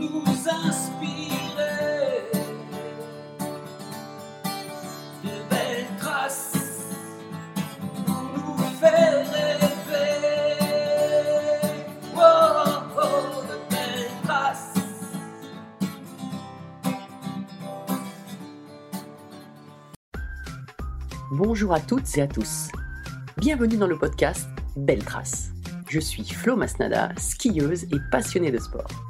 nous inspirer de belles traces pour nous faire rêver. Oh, oh, de belles traces. Bonjour à toutes et à tous. Bienvenue dans le podcast Belle Trace. Je suis Flo Masnada, skieuse et passionnée de sport.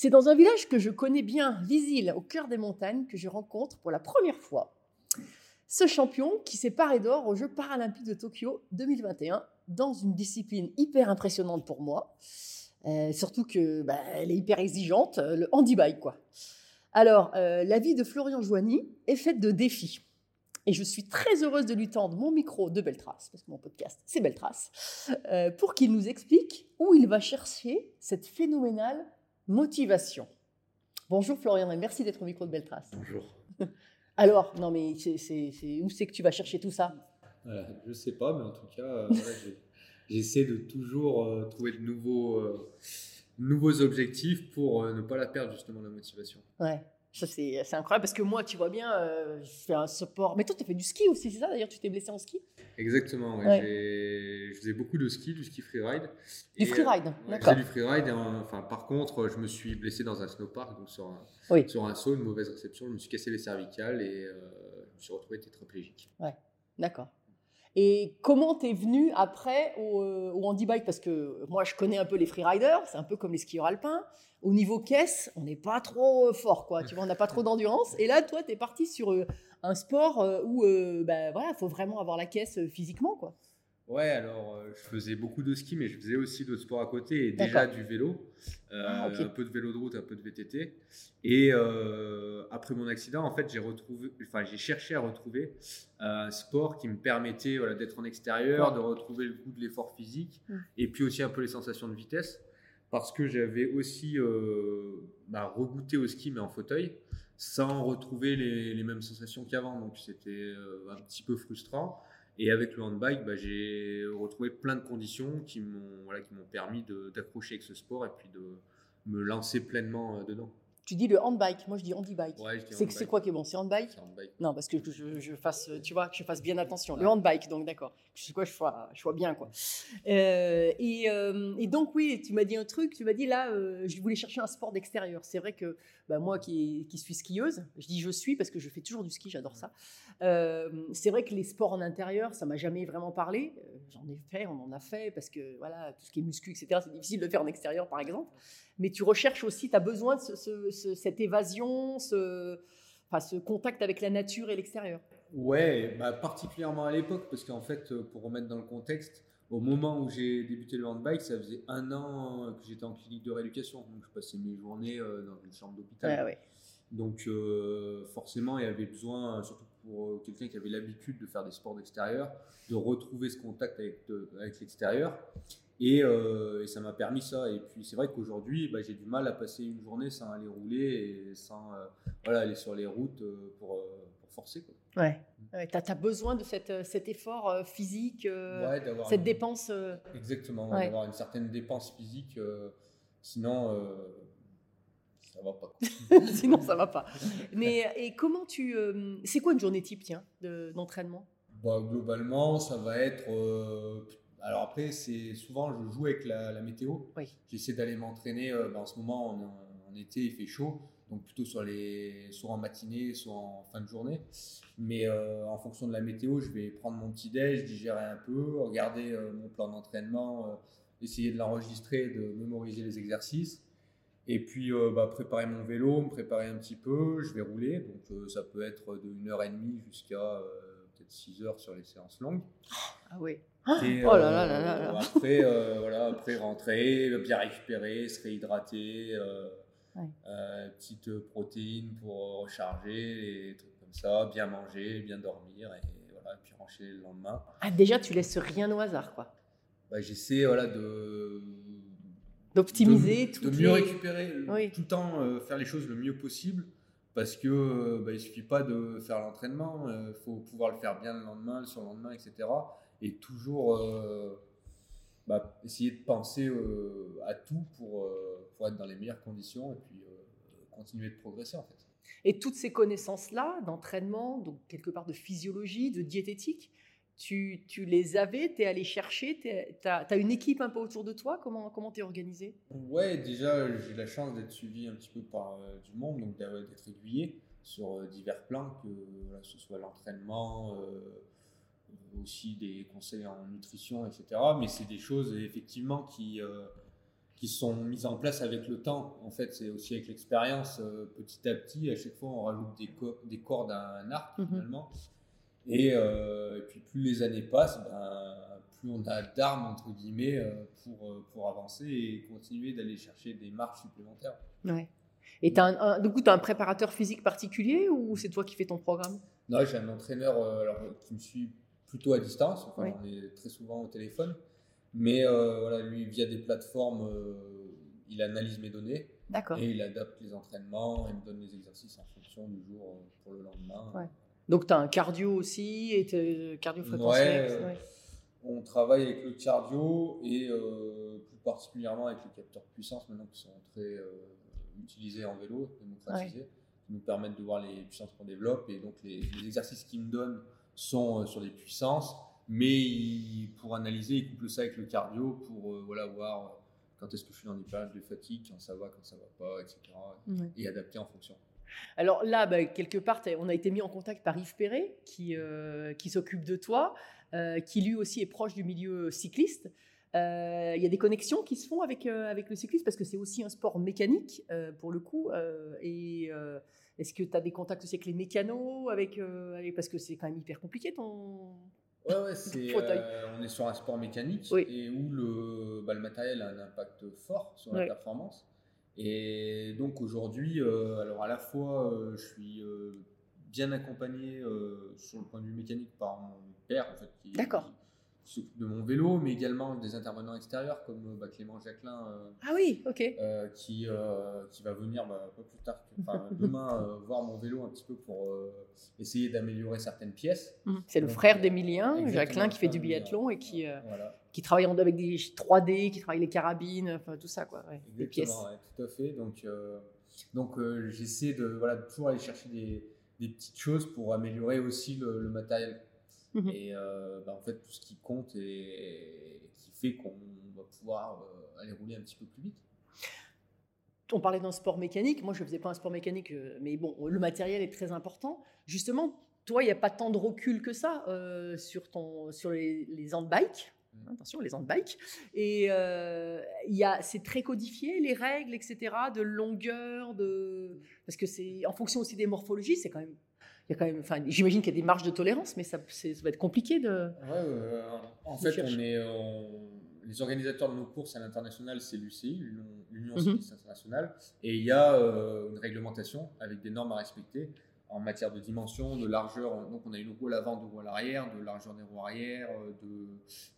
C'est dans un village que je connais bien, Visil, au cœur des montagnes, que je rencontre pour la première fois ce champion qui s'est paré d'or aux Jeux paralympiques de Tokyo 2021 dans une discipline hyper impressionnante pour moi. Euh, surtout que bah, elle est hyper exigeante, le handibike quoi. Alors, euh, la vie de Florian Joigny est faite de défis. Et je suis très heureuse de lui tendre mon micro de Beltrace, parce que mon podcast, c'est Beltrace, euh, pour qu'il nous explique où il va chercher cette phénoménale motivation. Bonjour Florian, et merci d'être au micro de Beltrace. Bonjour. Alors, non mais c'est, c'est- c'est- où c'est que tu vas chercher tout ça? Voilà, je sais pas, mais en tout cas, euh, j'essaie de toujours euh, trouver de nouveaux, euh, nouveaux objectifs pour euh, ne pas la perdre, justement, la motivation. Ouais, ça c'est, c'est incroyable, parce que moi, tu vois bien, euh, je fais un sport. Mais toi, tu as fait du ski aussi, c'est ça d'ailleurs Tu t'es blessé en ski? Exactement, ouais, Ouais. j'ai- je faisais beaucoup de ski, du ski freeride. Du freeride, euh, ouais, je d'accord. faisais du freeride, euh, enfin, par contre, je me suis blessé dans un snowpark, donc sur un, Oui. sur un saut, une mauvaise réception, je me suis cassé les cervicales et euh, je me suis retrouvé tétraplégique. D'accord. Et comment t'es venu après au, euh, au handibike Parce que moi, je connais un peu les freeriders, c'est un peu comme les skieurs alpins. Au niveau caisse, on n'est pas trop euh, fort, quoi. Tu vois, on n'a pas trop d'endurance. Et là, toi, t'es parti sur euh, un sport euh, où, euh, ben voilà, faut vraiment avoir la caisse physiquement, quoi. Ouais, alors euh, je faisais beaucoup de ski, mais je faisais aussi d'autres sports à côté et déjà du vélo, Euh, Ah, un peu de vélo de route, un peu de VTT. Et euh, après mon accident, en fait, j'ai retrouvé, enfin, j'ai cherché à retrouver un sport qui me permettait voilà, d'être en extérieur, Ouais. de retrouver le goût de l'effort physique et puis aussi un peu les sensations de vitesse, parce que j'avais aussi euh, bah, au ski mais en fauteuil sans retrouver les, mêmes sensations qu'avant, donc c'était euh, un petit peu frustrant. Et avec le handbike, bah, j'ai retrouvé plein de conditions qui m'ont voilà, permis d'accrocher avec ce sport et puis de me lancer pleinement euh, dedans. Tu dis le handbike, moi je dis handibike. Ouais, c'est handbike. quoi qui est bon C'est handbike handbike. Non, parce que je, je fasse, tu vois, que je fasse bien attention. Le handbike, donc d'accord. Je sais quoi, je vois, je vois bien quoi. Euh, et, euh, et donc oui, tu m'as dit un truc. Tu m'as dit là, euh, je voulais chercher un sport d'extérieur. C'est vrai que bah, moi qui, qui suis skieuse, je dis je suis parce que je fais toujours du ski, j'adore ça. Euh, c'est vrai que les sports en intérieur, ça m'a jamais vraiment parlé. Euh, J'en ai fait, on en a fait parce que voilà, tout ce qui est muscu, etc. C'est difficile de le faire en extérieur, par exemple. Mais tu recherches aussi, tu as besoin de ce- ce- ce- cette évasion, ce, enfin, ce contact avec la nature et l'extérieur. Ouais, bah, particulièrement à l'époque, parce qu'en fait, euh, pour remettre dans le contexte, au moment où j'ai débuté le handbike, ça faisait un an que j'étais en clinique de rééducation. Donc, je passais mes journées euh, dans une chambre d'hôpital. Ouais, ouais. Donc euh, forcément, il y avait besoin, surtout pour euh, quelqu'un qui avait l'habitude de faire des sports d'extérieur, de retrouver ce contact avec, l'extérieur. Et, euh, et ça m'a permis ça. Et puis c'est vrai qu'aujourd'hui, bah, j'ai du mal à passer une journée sans aller rouler et sans euh, voilà, aller sur les routes euh, pour, euh, pour forcer. Quoi. Ouais. Ouais, t'as as besoin de cette, euh, cet effort euh, physique, euh, Ouais, cette une- dépense. euh, Exactement, Ouais. d'avoir une certaine dépense physique. euh, sinon, euh, ça va pas. Sinon, ça va pas. Mais et comment tu. euh, c'est quoi une journée type, tiens, de- d'entraînement? Bah, globalement, ça va être. euh, alors après, c'est souvent je joue avec la, la météo. Oui. J'essaie d'aller m'entraîner. bah, en ce moment, en été, il fait chaud, donc plutôt sur les, soit en matinée, soit en fin de journée. Mais euh, en fonction de la météo, je vais prendre mon petit déj, digérer un peu, regarder euh, mon plan d'entraînement, euh, essayer de l'enregistrer, de mémoriser les exercices. Et puis bah, préparer mon vélo, me préparer un petit peu, je vais rouler. Donc ça peut être de 1h30 jusqu'à peut-être 6 heures sur les séances longues. Ah oui. Et, Oh là là là là là. Après, voilà, après rentrer, bien récupérer, se réhydrater, Ouais. euh, petite protéine pour recharger, et trucs comme ça, bien manger, bien dormir, et voilà, puis rencher le lendemain. Ah, déjà, tu laisses rien au hasard, quoi. Bah, J'essaie voilà, de, D'optimiser tout. de mieux récupérer, Oui. tout le temps euh, faire les choses le mieux possible. Parce que euh, bah, il suffit pas de faire l'entraînement, il faut pouvoir le faire bien le lendemain, le surlendemain, etc. Et toujours euh, bah, essayer de penser euh, à tout pour, euh, pour être dans les meilleures conditions et puis euh, continuer de progresser en fait. Et toutes ces connaissances-là, d'entraînement, donc quelque part de physiologie, de diététique, tu, tu les avais, tu es allé chercher, tu as, une équipe un peu autour de toi, comment comment tu es organisé? Ouais, déjà j'ai la chance d'être suivi un petit peu par euh, du monde, donc d'être aiguillé sur euh, divers plans, que voilà, ce soit l'entraînement, euh, aussi des conseils en nutrition, etc. Mais c'est des choses effectivement qui, euh, qui sont mises en place avec le temps. En fait, c'est aussi avec l'expérience. euh, petit à petit, à chaque fois, on rajoute des, co- des cordes à un arc Mhm. finalement. Et, euh, et puis plus les années passent, ben, plus on a d'armes entre guillemets pour, pour avancer et continuer d'aller chercher des marques supplémentaires. Ouais. Et t'as un, un- du coup, tu as un préparateur physique particulier ou c'est toi qui fais ton programme? Non, j'ai un entraîneur alors, qui me suit plutôt à distance. Enfin, Oui. On est très souvent au téléphone. Mais euh, voilà, lui, via des plateformes, euh, il analyse mes données et il adapte les entraînements et me donne les exercices en fonction du jour euh, pour le lendemain. Ouais. Donc tu as un cardio aussi, et cardio Ouais, fréquentiel. euh, ouais. On travaille avec le cardio et euh, plus particulièrement avec les capteurs de puissance maintenant qui sont très utilisés en vélo, démocratisés, qui nous permettent de voir les puissances qu'on développe. Et donc les, les exercices qu'il me donne sont euh, sur les puissances, mais pour analyser, il couple ça avec le cardio pour euh, voilà, voir euh, quand est-ce que je suis dans des périodes de fatigue, quand ça va, quand ça va pas, etc. Ouais. Et adapter en fonction. Alors là, bah, quelque part, on a été mis en contact par Yves Perret, qui, euh, qui s'occupe de toi, euh, qui lui aussi est proche du milieu cycliste. Euh, Il y a des connexions qui se font avec, avec le cyclisme parce que c'est aussi un sport mécanique pour le coup. et est-ce que tu as des contacts aussi avec les mécanos avec, euh, avec- Parce que c'est quand même hyper compliqué ton. Ouais, ouais, c'est, Fauteuil. euh, on est sur un sport mécanique Oui. et où le, bah, le matériel a un impact fort sur la Ouais. performance. Et donc aujourd'hui, euh, alors à la fois, je suis bien accompagné sur le point de vue mécanique par mon père, en fait, qui, D'accord. qui de mon vélo, mais également des intervenants extérieurs comme euh, bah, Clément Jacquelin. euh, Ah oui, ok. euh, qui, euh, qui va venir bah, pas plus tard que demain voir mon vélo un petit peu pour essayer d'améliorer certaines pièces. Mhm. C'est le frère d'Emilien, Jacqueline, qui fait du biathlon et qui, Voilà. qui travaille en- avec des 3D, qui travaille les carabines, enfin tout ça, quoi. ouais, les pièces. Ouais, tout à fait. Donc, donc j'essaie de voilà, de toujours aller chercher des, des petites choses pour améliorer aussi le, le matériel. Mhm. Et euh, bah, en fait, tout ce qui compte et, et qui fait qu'on va pouvoir euh, aller rouler un petit peu plus vite. on parlait d'un sport mécanique. Moi, je ne faisais pas un sport mécanique, euh, mais bon, le matériel est très important. Justement, toi, il n'y a pas tant de recul que ça euh, sur, ton, sur les, les handbikes. Mm. Attention, les handbikes. Et c'est très codifié, les règles, etc., de longueur, de... parce que c'est en fonction aussi des morphologies, c'est quand même. Il y a quand même, enfin, j'imagine qu'il y a des marges de tolérance, mais ça, c'est- ça va être compliqué de. Ouais, euh, en fait, on est, on- les organisateurs de nos courses à l'international, c'est l'UCI, l'Union- Mhm. cycliste internationale, et il y a euh, une réglementation avec des normes à respecter en matière de dimension, de largeur. Donc, on a une roue à l'avant, deux roues à l'arrière, de largeur des roues arrière. euh, De,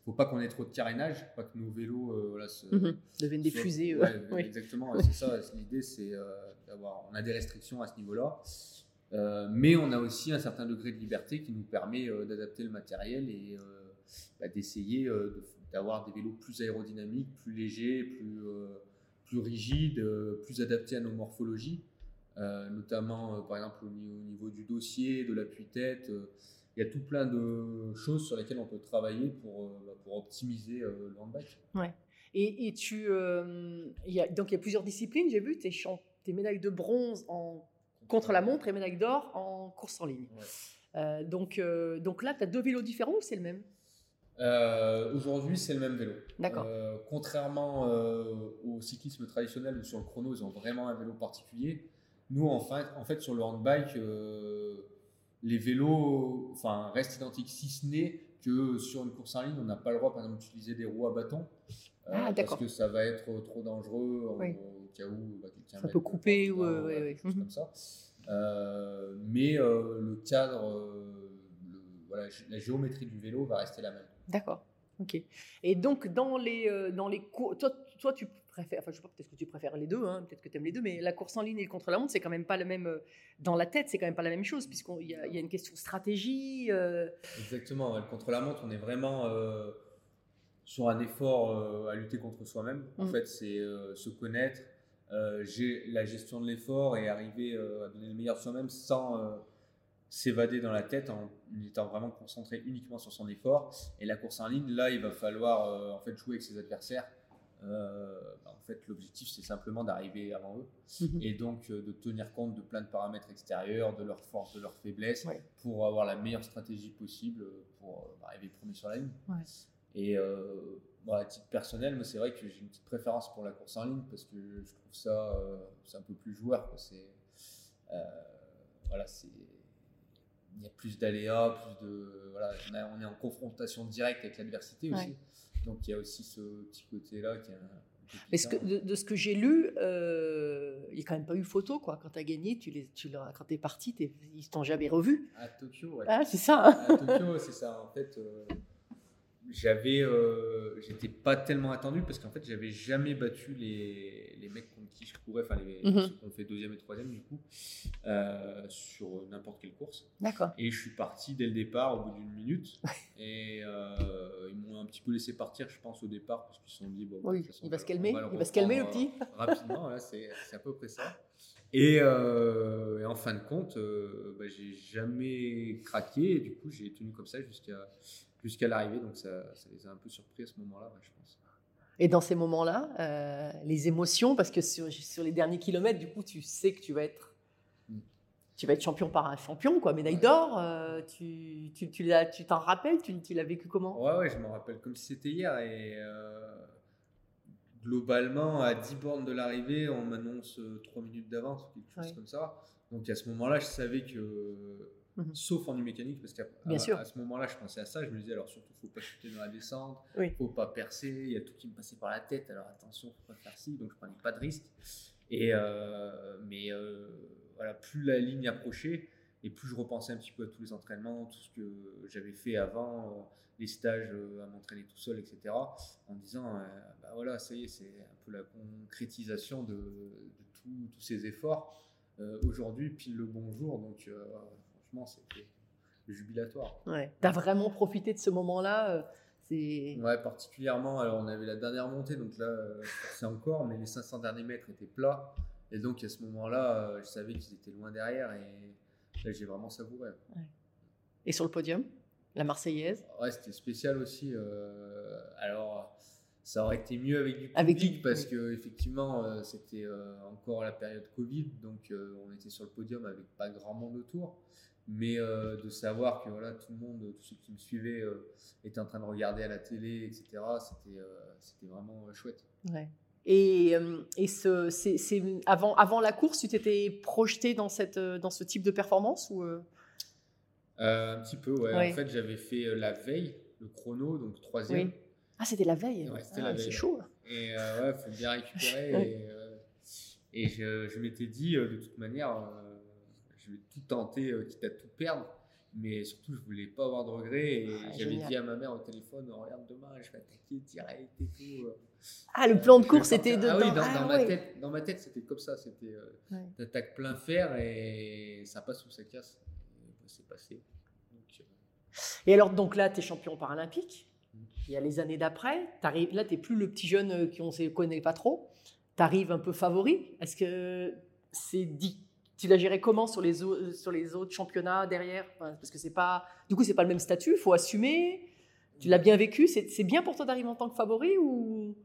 faut pas qu'on ait trop de carénage, pas que nos vélos, euh, voilà, se- Mhm. Deviennent des fusées. ouais. Exactement, c'est ça. L'idée, c'est euh, d'avoir. On a des restrictions à ce niveau-là. Euh, mais on a aussi un certain degré de liberté qui nous permet euh, d'adapter le matériel et euh, bah, d'essayer de- d'avoir des vélos plus aérodynamiques, plus légers, plus, plus rigides, plus adaptés à nos morphologies, notamment par exemple au niveau, au niveau du dossier, de l'appui-tête. il y a tout plein de choses sur lesquelles on peut travailler pour, bah, pour optimiser le handbike. Et, et tu, donc il y a plusieurs disciplines, j'ai vu, tes, tes médailles de bronze en contre la montre et médaille d'or en course en ligne. Ouais. Euh, donc, euh, donc là, tu as deux vélos différents ou c'est le même? Euh, Aujourd'hui, c'est le même vélo. D'accord. Contrairement au cyclisme traditionnel où sur le chrono, ils ont vraiment un vélo particulier. Nous, en fait, en fait sur le handbike, les vélos enfin, restent identiques, si ce n'est que sur une course en ligne, on n'a pas le droit, par exemple, d'utiliser des roues à bâton. Ah, parce que ça va être trop dangereux Oui. Au cas où bah, quelqu'un Ça peut couper ou, dedans, euh, ouais, chose Mhm. comme ça. Euh, mais euh, le cadre, euh, le- voilà, la géométrie du vélo va rester la même. D'accord. Ok. Et donc, dans les, euh, dans les cours, toi, toi, tu préfères, enfin, je sais pas, peut-être que tu préfères les deux, hein, peut-être que tu aimes les deux, mais la course en ligne et le contre-la-montre, c'est quand même pas le même. Dans la tête, c'est quand même pas la même chose, puisqu'il y, a- il y a une question de stratégie. Exactement, le contre-la-montre, on est vraiment sur un effort euh, à lutter contre soi-même. En Mm. fait, c'est euh, se connaître, euh, j'ai la gestion de l'effort et arriver euh, à donner le meilleur de soi-même sans euh, s'évader dans la tête en étant vraiment concentré uniquement sur son effort. Et la course en ligne, là, il va falloir en fait jouer avec ses adversaires. Bah, en fait, l'objectif, c'est simplement d'arriver avant eux Mhm. et donc de tenir compte de plein de paramètres extérieurs, de leurs forces, de leurs faiblesses, Ouais. pour avoir la meilleure stratégie possible pour arriver premier sur la ligne. Ouais. Et euh, bon, à titre personnel, moi, c'est vrai que j'ai une petite préférence pour la course en ligne parce que je trouve ça euh, c'est un peu plus joueur. C'est euh, voilà, c'est il y a plus d'aléas, plus de voilà, on, est en confrontation directe avec l'adversité aussi. Ouais. Donc il y a aussi ce petit côté-là qui est un, un peu Mais ce que- bizarre. de, de ce que j'ai lu, euh, il n'y a quand même pas eu photo, quoi. Quand tu as gagné, tu les, tu quand tu es parti, ils t'ont jamais revu. à Tokyo, ouais. Ah, c'est ça. hein. à Tokyo, c'est ça. En fait, euh, j'avais, euh, j'étais pas tellement attendu parce qu'en fait, j'avais jamais battu les, les mecs contre qui je courais, enfin les Mhm. ceux qui ont fait deuxième et troisième du coup, euh, sur n'importe quelle course. D'accord. Et je suis parti dès le départ au bout d'une minute. et euh, petit peu laissé partir, je pense, au départ parce qu'ils se sont dit bon, Oui, façon, il va se calmer, il va se calmer, le reprendre, petit. euh, rapidement, là, c'est à peu près ça. Et, euh, et en fin de compte, euh, bah, j'ai jamais craqué et du coup j'ai tenu comme ça jusqu'à jusqu'à l'arrivée, donc ça, ça les a un peu surpris à ce moment-là, je pense. Et dans ces moments-là, euh, les émotions, parce que sur, sur les derniers kilomètres, du coup, tu sais que tu vas être. Tu vas être champion par un champion, quoi, médaille d'or. euh, tu, tu, tu l'as- tu t'en rappelles Tu, tu l'as vécu comment? Ouais, ouais, je m'en rappelle comme si c'était hier. Et euh, globalement, à 10 bornes de l'arrivée, on m'annonce 3 minutes d'avance quelque chose Ouais. comme ça. Donc à ce moment-là, je savais que, Mhm. sauf en mécanique, parce qu'à Bien à- sûr. à ce moment-là, je pensais à ça. Je me disais, alors surtout, faut pas chuter dans la descente, Oui. faut pas percer. Il y a tout qui me passait par la tête. Alors attention, faut pas faire ci. Donc je prenais pas de risque. Et euh, mais euh, voilà, plus la ligne approchait et plus je repensais un petit peu à tous les entraînements, tout ce que j'avais fait avant, euh, les stages euh, à m'entraîner tout seul, etc. En disant, euh, bah voilà, ça y est, c'est un peu la concrétisation de, de tout- tous ces efforts. Euh, Aujourd'hui, pile le bon jour, donc euh, franchement, c'était jubilatoire. ouais. Tu as vraiment profité de ce moment-là c'est... Ouais, particulièrement, alors on avait la dernière montée, donc là, c'est encore, mais les 500 derniers mètres étaient plats. Et donc à ce moment-là, euh, je savais qu'ils étaient loin derrière et là, j'ai vraiment savouré. Et sur le podium, la Marseillaise? Ouais, c'était spécial aussi. euh, alors, ça aurait été mieux avec du public Avec parce oui. que effectivement, euh, c'était euh, encore la période Covid, donc on était sur le podium avec pas grand monde autour. Mais de savoir que voilà, tout le monde, tous ceux qui me suivaient, étaient en train de regarder à la télé, etc. C'était c'était vraiment chouette. Ouais. Et, euh, et ce, c'est, c'est- avant, avant la course, tu t'étais projeté dans, cette, euh, dans ce type de performance ou euh, un petit peu, ouais. Ouais. En fait, j'avais fait la veille le chrono, donc troisième. Oui. Ah, c'était la veille Ouais, c'était Ah, la C'est veille. chaud. là. Et euh, ouais, faut bien récupérer. Ouais. Et, euh, et je, je m'étais dit, de toute manière, je vais tout tenter, quitte à tout perdre. Mais surtout, je voulais pas avoir de regrets. Et Ah, j'avais dit à ma mère au téléphone, oh, regarde, demain, je vais attaquer direct et tout. euh. Ah, le plan de course était partir. dedans. Ah oui, dans, Ah, dans ma tête, dans ma tête, c'était comme ça. C'était, euh, Ouais. t'attaques plein fer et ça passe ou ça casse. C'est passé. Donc, euh, Et alors, donc là, tu es champion paralympique. Mm. Il y a les années d'après. T'arrives- Là, tu n'es plus le petit jeune qui on ne connaît pas trop. Tu arrives un peu favori. Est-ce que c'est dit Tu l'as géré comment sur les, au- sur les autres championnats derrière? Enfin, Parce que c'est pas. Du coup, c'est pas le même statut. Il faut assumer. Tu l'as bien vécu. C'est bien pour toi d'arriver en tant que favori ou,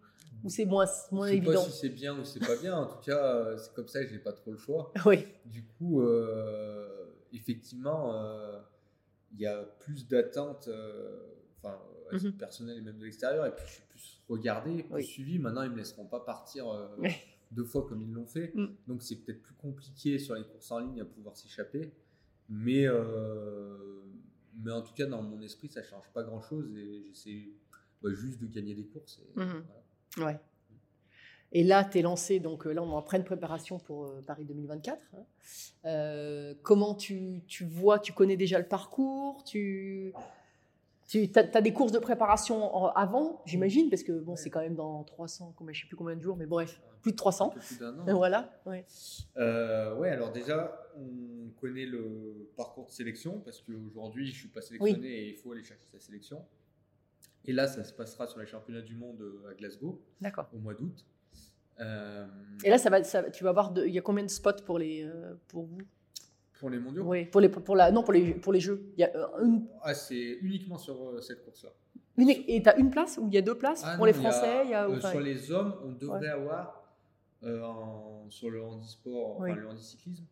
ou c'est moins, moins je sais évident? pas si c'est bien ou c'est pas bien. En tout cas, euh, c'est comme ça que j'ai pas trop le choix. Oui. Du coup, euh, effectivement, euh, il y a plus d'attentes, euh, enfin, à titre Mhm. personnel et même de l'extérieur, et puis je suis plus regardé, plus Oui. suivi. Maintenant, ils me laisseront pas partir euh. Deux fois comme ils l'ont fait. Mm. Donc, c'est peut-être plus compliqué sur les courses en ligne à pouvoir s'échapper. Mais, euh, Mais en tout cas, dans mon esprit, ça change pas grand-chose et j'essaie bah, juste de gagner des courses. et Mhm. voilà. Ouais. Et là, tu es lancé, donc euh, là, on est en pleine préparation pour euh, Paris 2024. hein. Euh, comment tu, tu vois, tu connais déjà le parcours Tu, tu as, des courses de préparation avant, j'imagine, parce que bon, Ouais. c'est quand même dans 300, combien, je sais plus combien de jours, mais bref, plus de 300. Un peu plus d'un an. Et voilà. Ouais. Euh, ouais, alors déjà, on connaît le parcours de sélection parce qu'aujourd'hui, je suis pas sélectionné et il faut aller chercher sa sélection. Et là, ça se passera sur les championnats du monde euh, à Glasgow au mois d'août. Euh, Et là, ça va, ça, tu vas voir, de- il y a combien de spots pour les, euh, pour vous? Pour les mondiaux, Oui, pour les, pour la, non, pour les, pour les jeux. Il y a euh, une, ah, c'est uniquement sur euh, cette course-là. et tu as une place ou il y a deux places Ah pour non, les il y a- Français il y a, euh, enfin, Sur les hommes, on devrait Ouais. avoir euh, en- sur le handisport, Oui. enfin le handicyclisme,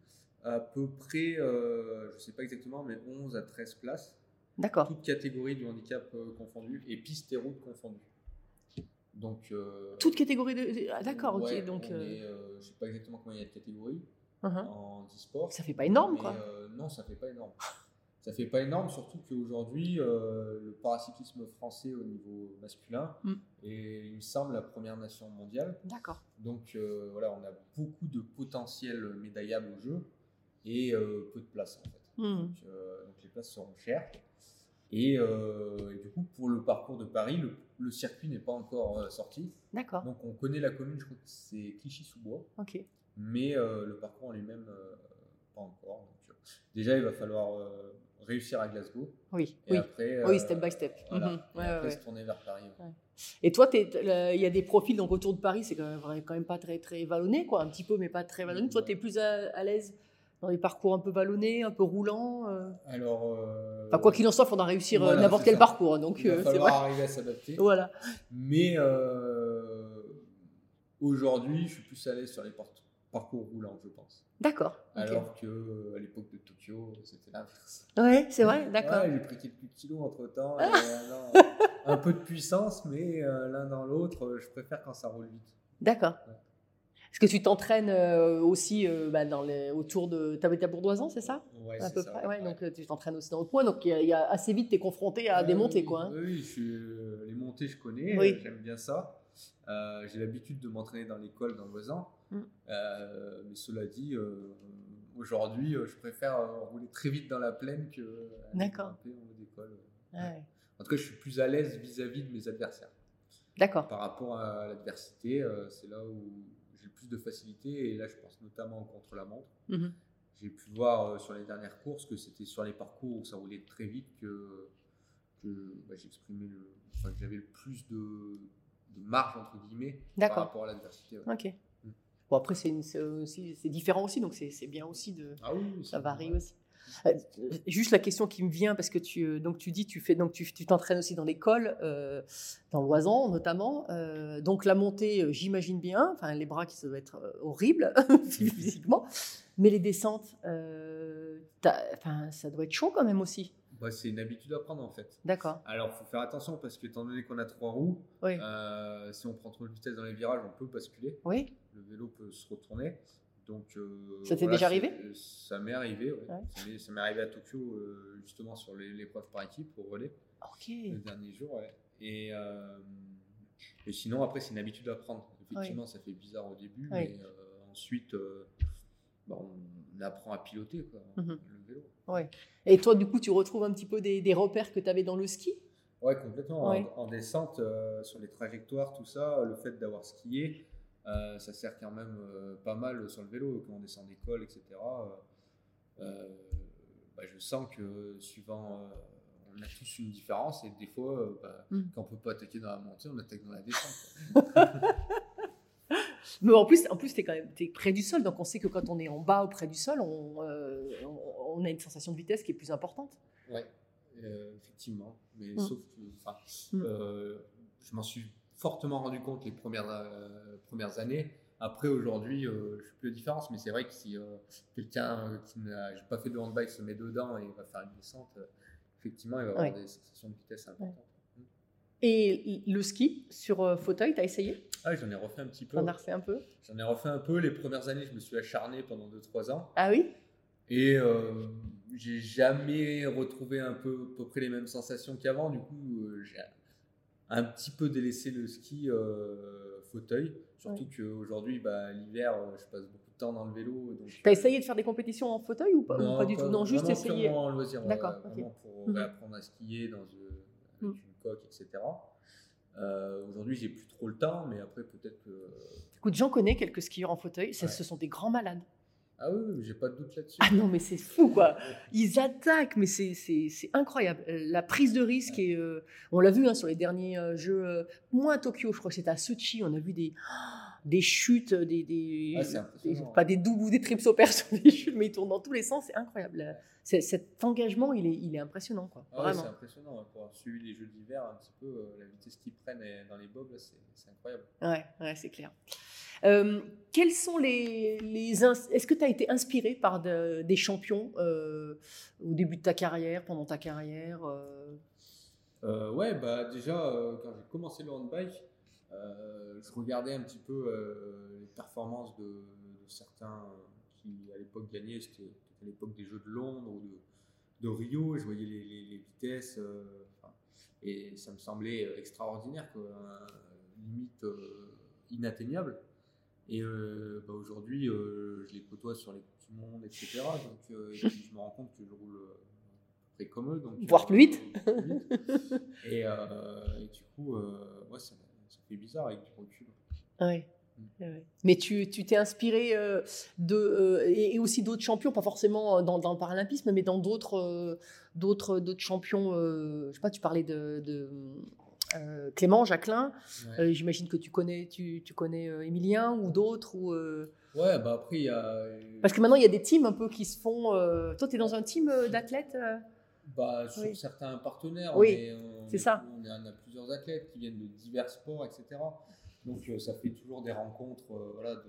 à peu près, euh, je ne sais pas exactement, mais 11 à 13 places, D'accord. toutes catégories du handicap euh, confondues et pistes et routes confondues. Donc, euh, Toute catégorie de. ah, D'accord, ouais, ok. Donc, on est, je ne sais pas exactement combien il y a de catégories uh-huh. en handisport. ça fait pas énorme, Mais, quoi. euh, non, ça fait pas énorme. ça fait pas énorme, surtout qu'aujourd'hui, euh, le paracyclisme français au niveau masculin Mm. est, il me semble, la première nation mondiale. D'accord. Donc euh, voilà, on a beaucoup de potentiel médaillables au jeu et peu de place en fait. Hmm. Donc, donc les places seront chères. Et, et du coup, pour le parcours de Paris, le, le circuit n'est pas encore sorti. D'accord. Donc on connaît la commune, je crois que c'est Clichy-sous-Bois Ok. Mais euh, le parcours en lui-même, euh, pas encore. Donc, euh, déjà, il va falloir réussir à Glasgow. Oui. Et Oui. après, Oui, euh, step by step. voilà. Mhm. Et Ouais, après ouais, se tourner vers Paris. ouais. Et toi, il y a des profils donc autour de Paris, c'est quand même, vrai- quand même pas très très vallonné, quoi, un petit peu, mais pas très vallonné. Toi, tu es plus à, à l'aise dans les parcours un peu vallonnés, un peu roulants. euh? Alors, euh, Enfin, quoi qu'il en soit, il faudra réussir voilà, n'importe quel ça. parcours. hein, Donc, il va euh, falloir vrai. arriver à s'adapter. Voilà. Mais aujourd'hui, je suis plus à l'aise sur les par- parcours roulants, je pense. D'accord. Alors que euh, à l'époque de Tokyo, c'était l'inverse. Ouais, c'est vrai. D'accord. Ouais, j'ai pris quelques kilos entre temps. un peu de puissance, mais euh, l'un dans l'autre, euh, je préfère quand ça roule vite. D'accord. Ouais. Est-ce que tu t'entraînes euh, aussi euh, bah, dans les, autour de. Tu à Bourdoisan, c'est ça? Ouais, À c'est peu ça, près. Ouais, ouais. donc euh, tu t'entraînes aussi dans le coin. Donc il y, a- il y a assez vite, tu es confronté à des montées. oui, Quoi, hein. Oui, oui, je suis- euh, les montées, je connais, Oui. euh, j'aime bien ça. Euh, J'ai l'habitude de m'entraîner dans l'école dans le voisin. Mm. Euh, mais cela dit, euh, aujourd'hui, euh, je préfère rouler très vite dans la plaine que D'accord. en haut d'école. Ouais. En tout cas, je suis plus à l'aise vis-à-vis de mes adversaires. D'accord. Par rapport à l'adversité, c'est là où j'ai le plus de facilité. Et là, je pense notamment au contre-la-montre. Mhm. J'ai pu voir sur les dernières courses que c'était sur les parcours où ça roulait très vite que, que bah, j'exprimais le, enfin, que j'avais le plus de, de marge entre guillemets par rapport à l'adversité. ouais. Ok. Bon, après, c'est différent aussi, donc c'est bien aussi de. Ah oui, Ça varie vrai. aussi. Euh, juste la question qui me vient parce que tu euh, donc tu dis tu fais donc tu t'entraînes aussi dans l'école euh, dans l'Oisan notamment Euh, donc la montée j'imagine bien enfin les bras qui doit être euh, horrible physiquement mais les descentes ça doit être chaud quand même aussi C'est une habitude à prendre en fait. d'accord Alors, il faut faire attention parce que, étant donné qu'on a trois roues, oui euh, si on prend trop de vitesse dans les virages, on peut basculer. oui Le vélo peut se retourner. Donc, euh, Ça t'est déjà arrivé Ça m'est arrivé. Ouais. Ça m'est- arrivé à Tokyo, euh, justement, sur les- l'épreuve par équipe au relais. ok le dernier jour. ouais. Et, et sinon, après, c'est une habitude à prendre. Effectivement, ça fait bizarre au début, Oui. mais ensuite, bah, on apprend à piloter quoi, Mhm. Vélo. ouais et toi du coup tu retrouves un petit peu des, des repères que tu avais dans le ski? Ouais, complètement. Ouais. En, en descente, euh, sur les trajectoires, tout ça, le fait d'avoir skié, euh, ça sert quand même euh, pas mal sur le vélo quand on descend d'école, etc. Euh, euh, bah, je sens que suivant, euh, on a tous une différence et des fois, euh, bah, Mm. quand on peut pas attaquer dans la montée, on attaque dans la descente. Mais en plus, en plus, t'es quand même près du sol, donc on sait que quand on est en bas ou près du sol, on, euh, on- on a une sensation de vitesse qui est plus importante. Ouais, euh, effectivement. Mais Mm. sauf que, Mm. euh, je m'en suis fortement rendu compte les premières, euh, premières années. Après, aujourd'hui, euh, je fais plus la différence, mais c'est vrai que si euh, quelqu'un qui n'a pas fait de handbike se met dedans et va faire une descente, euh, effectivement, il va avoir Ouais. des sensations de vitesse importantes. Et le ski sur fauteuil, t'as essayé? Ah, j'en ai refait un petit peu. T'en as refait un peu? J'en ai refait un peu. Les premières années, je me suis acharné pendant 2-3 ans. Ah oui? Et euh, j'ai jamais retrouvé un peu à peu près les mêmes sensations qu'avant. Du coup, euh, j'ai un petit peu délaissé le ski euh, fauteuil. Surtout qu'aujourd'hui, bah, l'hiver, euh, je passe beaucoup de temps dans le vélo. donc, T'as essayé de faire des compétitions en fauteuil ou pas, ou pas du tout? Non, juste essayer. en loisir, D'accord, ok. Vraiment pour Mhm. réapprendre à skier dans, Mhm. avec une coque, etc. Euh, Aujourd'hui, j'ai plus trop le temps, mais après, peut-être que. Écoute, j'en connais quelques skieurs en fauteuil, Ouais. ce sont des grands malades. Ah oui, oui, j'ai pas de doute là-dessus. Ah non, mais c'est fou, quoi. Ils attaquent, mais c'est- incroyable. Euh, La prise de risque, et, euh, on l'a vu hein, sur les derniers euh, jeux, euh, moins à Tokyo, je crois que c'était à Sochi, on a vu des, des chutes, des, des, Ah, des- pas des doubles ou des trips au sur des chutes, mais ils tournent dans tous les sens, c'est incroyable. Cet engagement, il est, il est impressionnant, quoi. Ah ouais, c'est impressionnant. hein, Pour avoir suivi les jeux d'hiver un petit peu, euh, la vitesse qu'ils prennent dans les bobs, c'est incroyable. Ouais, ouais, c'est clair. Euh, sont les, Est-ce que tu as été inspiré par de- des champions euh, au début de ta carrière, pendant ta carrière euh, Euh, ouais, bah déjà, quand j'ai commencé le handbike, je regardais un petit peu les performances de, certains qui, à l'époque, gagnaient. C'était à l'époque des Jeux de Londres ou de, de Rio. Je voyais les, vitesses. et ça me semblait extraordinaire, quoi, hein, limite inatteignable. Et euh, bah, aujourd'hui, euh, je les côtoie sur les Coupes du Monde, etc. Donc, euh, et puis je me rends compte que je roule près comme eux. Donc, Voire plus vite. Et, et du coup, ouais, ça, ça fait bizarre avec du recul. Ouais. Mm. Ouais. Mais tu tu t'es inspiré de et, et aussi d'autres champions, pas forcément dans, dans le paralympisme, mais dans d'autres d'autres champions. je sais pas, tu parlais de, de, euh, Clément Jacquelin. Ouais, Euh, J'imagine que tu connais tu, tu connais euh, Emilien ou d'autres ou euh, Ouais, bah après, il y a. parce que maintenant il y a des teams un peu qui se font. Toi, tu es dans un team d'athlètes. Bah, sur Oui. certains partenaires, Oui, c'est est- ça. On a, on a plusieurs athlètes qui viennent de divers sports, etc. Donc, ça fait toujours des rencontres voilà, de,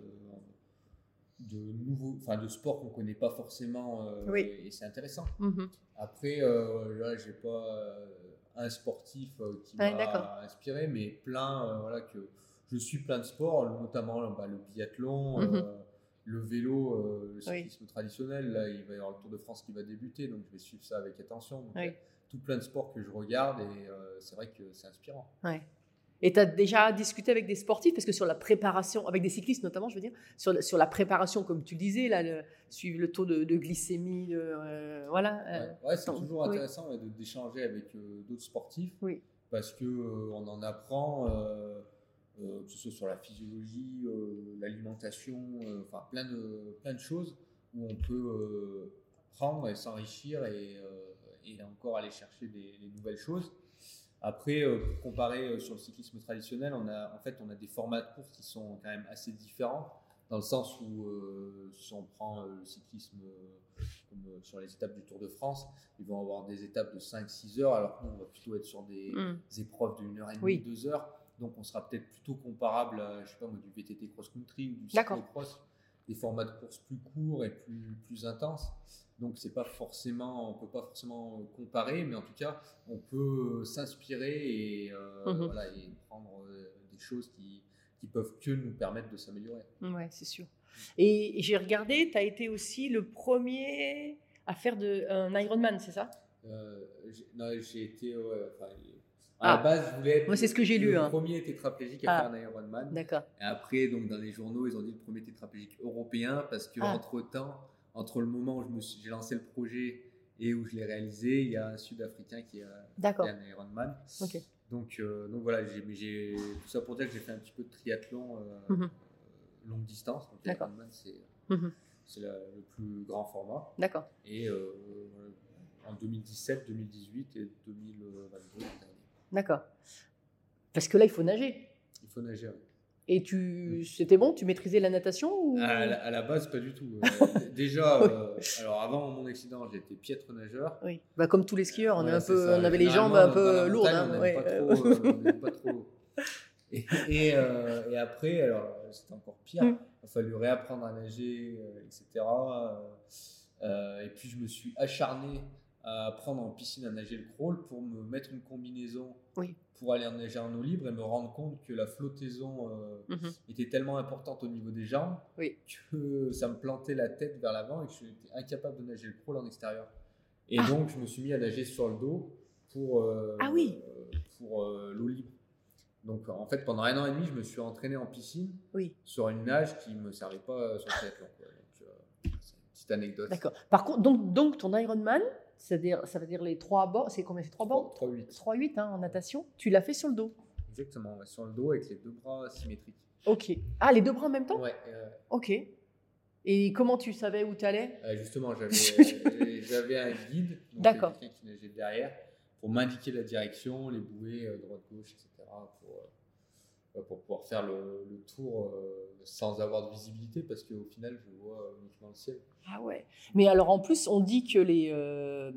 de nouveaux, enfin, de sports qu'on ne connaît pas forcément. euh, Oui. Et, et c'est intéressant. Mhm. Après, euh, là, j'ai pas euh, un sportif euh, qui Ouais, m'a inspiré, mais plein, voilà, que je suis plein de sports, notamment bah, le biathlon, Mhm. le vélo, le Oui. cyclisme traditionnel. Là, il va y avoir le Tour de France qui va débuter, donc je vais suivre ça avec attention. Donc, Oui. tout plein de sports que je regarde et c'est vrai que c'est inspirant. Ouais. Et tu as déjà discuté avec des sportifs, parce que sur la préparation, avec des cyclistes notamment, je veux dire, sur, la- sur la préparation, comme tu le disais, là, le, suivre le taux de, de glycémie, de, euh, voilà. euh, Ouais, Ouais, c'est toujours oui. intéressant de- d'échanger avec euh, d'autres sportifs Oui. parce euh, on en apprend, que ce soit sur la physiologie, l'alimentation, enfin plein de plein de choses où on peut prendre et s'enrichir et, et encore aller chercher des, des nouvelles choses. Après, euh, pour comparer euh, sur le cyclisme traditionnel, on a en fait on a des formats de course qui sont quand même assez différents dans le sens où euh, si on prend euh, le cyclisme euh, comme sur les étapes du Tour de France, ils vont avoir des étapes de 5-6 heures, alors que nous, on va plutôt être sur des Mm. épreuves d'une heure et demie, Oui. deux heures. Donc, on sera peut-être plutôt comparable à, je sais pas moi, du VTT cross-country ou du cyclo-cross, des formats de course plus courts et plus, plus intenses. Donc, c'est pas forcément, on peut pas forcément comparer, mais en tout cas, on peut s'inspirer et, euh, Mhm. voilà, et prendre euh, des choses qui, qui peuvent que nous permettre de s'améliorer. Ouais, c'est sûr. Et, j'ai regardé, tu as été aussi le premier à faire de, un Ironman, c'est ça? Euh, non, j'ai été. ouais, enfin, Ah. à la base, je voulais être Moi, c'est ce que j'ai le lu, hein. premier tétraplégique à Ah. faire un Ironman. D'accord. Et après, donc, dans les journaux, ils ont dit le premier tétraplégique européen parce que Ah. entre temps, entre le moment où j'ai lancé le projet et où je l'ai réalisé, il y a un Sud-Africain qui D'accord. un Ironman. Donc, euh, donc voilà, j'ai, tout ça pour dire que j'ai fait un petit peu de triathlon euh, Mhm. longue distance. Donc l'Ironman, c'est, Mhm. le plus grand format. D'accord. Et euh, en 2017, 2018 et 2022 l'an dernier. D'accord. Parce que là, il faut nager. Il faut nager. ouais. Et tu, c'était bon? Tu maîtrisais la natation ou... À, la, à la base, pas du tout. Euh, déjà, euh, alors avant mon accident, j'étais piètre nageur. Oui. Bah, comme tous les skieurs, on, Voilà, un peu, on avait les jambes un peu lourdes. montagne, hein, on n'aime ouais, pas, euh, trop, euh, on n'aime pas trop. Et, et, euh, et après, alors c'était encore pire. Mm. Il a fallu réapprendre à nager, etc. Et puis je me suis acharné à apprendre en piscine à nager le crawl pour me mettre une combinaison Oui. pour aller nager en eau libre et me rendre compte que la flottaison euh, Mhm. était tellement importante au niveau des jambes Oui. que ça me plantait la tête vers l'avant et que j'étais incapable de nager le crawl en extérieur. Et Ah. donc, je me suis mis à nager sur le dos pour, euh, Ah oui. pour euh, l'eau libre. Donc, en fait, pendant un an et demi, je me suis entraîné en piscine sur une nage qui ne me servait pas sur le triathlon. Donc, c'est une petite anecdote. D'accord. Par contre, donc, donc ton Ironman, c'est-à-dire, ça veut dire les trois bords, c'est combien C'est trois bords? 3-8. 3-8 hein, en natation. Tu l'as fait sur le dos? Exactement, sur le dos avec les deux bras symétriques. Ok. Ah, les deux bras en même temps? Ouais, euh, Ok. Et comment tu savais où tu allais Euh, justement, j'avais euh, j'avais un guide, donc D'accord. quelqu'un qui nageait derrière, pour m'indiquer la direction, les bouées, euh, droite-gauche, etc. Pour, pour pouvoir faire le, le tour euh, sans avoir de visibilité, parce qu'au final, je vois uniquement le ciel. Ah ouais. Mais alors en plus, on dit que les, euh,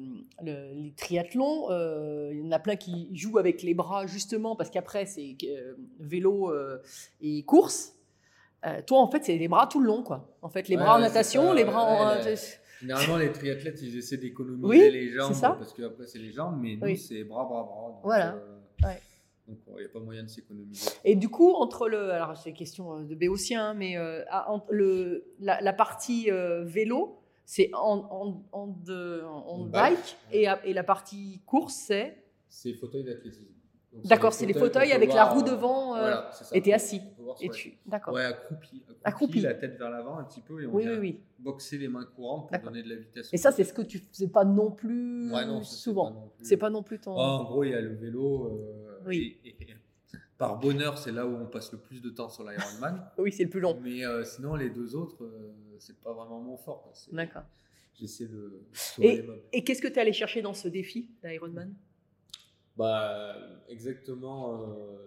le- les triathlons, euh, il y en a plein qui jouent avec les bras justement parce qu'après c'est euh, vélo euh, et course. Euh, toi en fait c'est les bras tout le long quoi. En fait les Ouais, bras en natation, les bras en... ouais. Généralement, les triathlètes, ils essaient d'économiser Oui, les jambes, parce qu'après, c'est les jambes, mais nous, Oui. c'est bras, bras, bras. Donc, Voilà. Donc, il n'y a pas moyen de s'économiser. Et du coup entre le, alors c'est question euh, de béotien, mais euh, entre le, la, la partie euh, vélo c'est en, en, en, de- en En bike, et, la partie course c'est? C'est fauteuil d'athlétisme. D'accord, c'est les fauteuils avec la roue euh, devant, euh, voilà, ça. et t'es assis. Voir et tu d'accord. Ouais, accroupi, accroupi, Accroupi. la tête vers l'avant un petit peu et on oui vient oui oui. boxer les mains courantes pour donner de la vitesse. Et ça, c'est ce que tu faisais pas non plus Ouais, non, ça, c'est souvent. C'est pas non plus ton. Oh, en gros, il y a le vélo. Oui. et- et- par bonheur, c'est là où on passe le plus de temps sur l'Ironman. Oui, c'est le plus long. Mais euh, sinon, les deux autres, euh, c'est pas vraiment mon fort. D'accord. J'essaie de sauver Et, et qu'est-ce que tu es allé chercher dans ce défi d'Ironman Bah, exactement euh,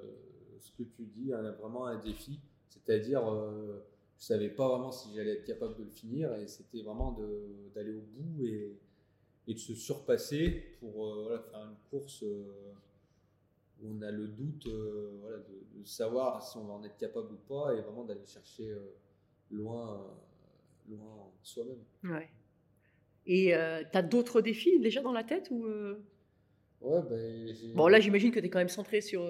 ce que tu dis, hein, vraiment un défi. C'est-à-dire, euh, je savais pas vraiment si j'allais être capable de le finir et c'était vraiment d'aller au bout et, et de se surpasser pour voilà, faire une course où on a le doute euh, voilà, de, de savoir si on va en être capable ou pas et vraiment d'aller chercher euh, loin, euh, loin soi-même. Ouais. Et tu as d'autres défis déjà dans la tête ou Ouais, ben, Bon, là, j'imagine que tu es quand même centré sur,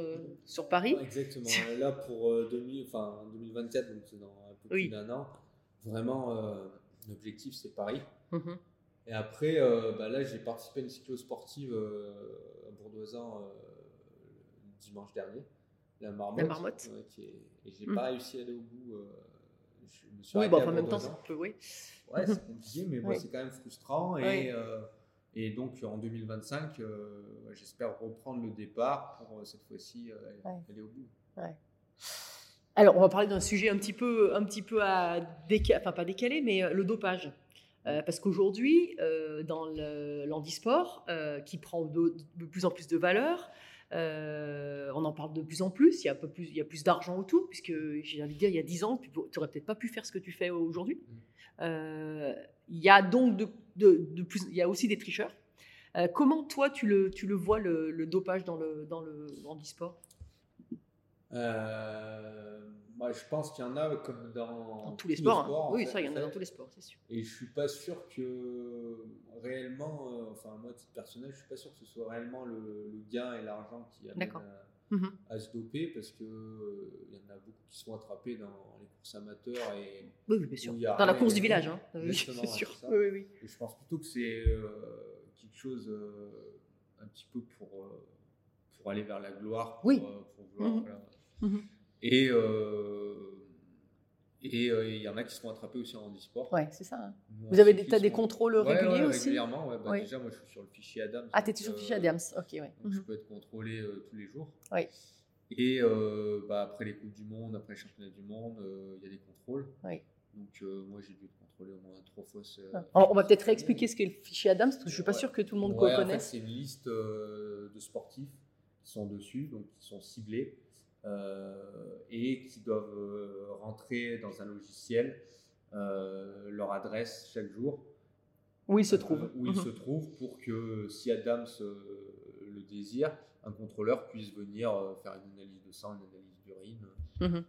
sur Paris. Exactement. Là, pour euh, 2000, enfin, 2024, donc c'est dans un peu Oui. plus d'un an, vraiment, l'objectif, c'est Paris. Mhm. Et après, bah, là, j'ai participé à une cyclo-sportive euh, à Bourdoisan dimanche dernier, la Marmotte. La Marmotte. ouais, qui est- et j'ai Mhm. pas réussi à aller au bout. euh, je me suis Oui, bon, enfin, en même temps, Bourdoisan. ça peut, oui. Ouais, c'est compliqué, mais bon, Oui. c'est quand même frustrant. Oui. Et, euh, et donc, en 2025, euh, j'espère reprendre le départ pour cette fois-ci Ouais. aller au bout. Alors, on va parler d'un sujet un petit peu, un petit peu à déca- enfin pas décalé, mais le dopage. Euh, parce qu'aujourd'hui, euh, dans l'handisport, euh, qui prend de, de plus en plus de valeur, on en parle de plus en plus. Il y a un peu plus, il y a plus d'argent autour, puisque j'ai envie de dire, il y a 10 ans, tu n'aurais peut-être pas pu faire ce que tu fais aujourd'hui. Euh, il y a donc de, de- de plus, il y a aussi des tricheurs. Euh, comment toi tu le, tu le vois le, le dopage dans le, dans le handisport Euh, moi, je pense qu'il y en a comme dans, Dans tous les sports. hein. Oui, fait, ça, il y en a fait. dans tous les sports, c'est sûr. Et je suis pas sûr que réellement, euh, enfin moi, titre personnel, je suis pas sûr que ce soit réellement le, le gain et l'argent qui à, Mhm. à se doper parce que euh, il y en a beaucoup qui sont attrapés dans les courses amateurs et, Oui, oui, bien sûr. Où il y a Dans la course du village, hein. Oui, c'est sûr. c'est ça. Oui, oui, oui. et je pense plutôt que c'est euh, quelque chose euh, un petit peu pour, euh, pour aller vers la gloire, pour, Oui. euh, pour vouloir, Mhm. voilà. Mhm. Et euh, et euh, il y en a qui se font attraper aussi en handisport. Ouais, c'est ça. hein. Vous avez des, t'as des on- contrôles Ouais, réguliers ouais, aussi régulièrement, ouais. Bah. Déjà, moi, je suis sur le fichier Adams. Ah, t'étais sur le euh, fichier Adams. Ok, ouais. Donc, je Mhm. peux être contrôlé euh, tous les jours. Oui. Et euh, bah, après les Coupes du Monde, après les Championnats du Monde, euh, il y a des contrôles. Oui. Donc, euh, moi, j'ai dû être contrôlé au moins trois fois. ce- Ah. On va peut-être réexpliquer ce qu'est le fichier Adams, parce que je suis pas Ouais. sûre que tout le monde Ouais, en fait, connaisse. c'est une liste euh, de sportifs qui sont dessus, donc qui sont ciblés euh, et qui doivent euh, rentrer dans un logiciel euh, leur adresse chaque jour. Où il se trouve. Euh, où ils Mhm. se trouvent pour que si Adams euh, le désire, un contrôleur puisse venir euh, faire une analyse de sang, une analyse d'urine.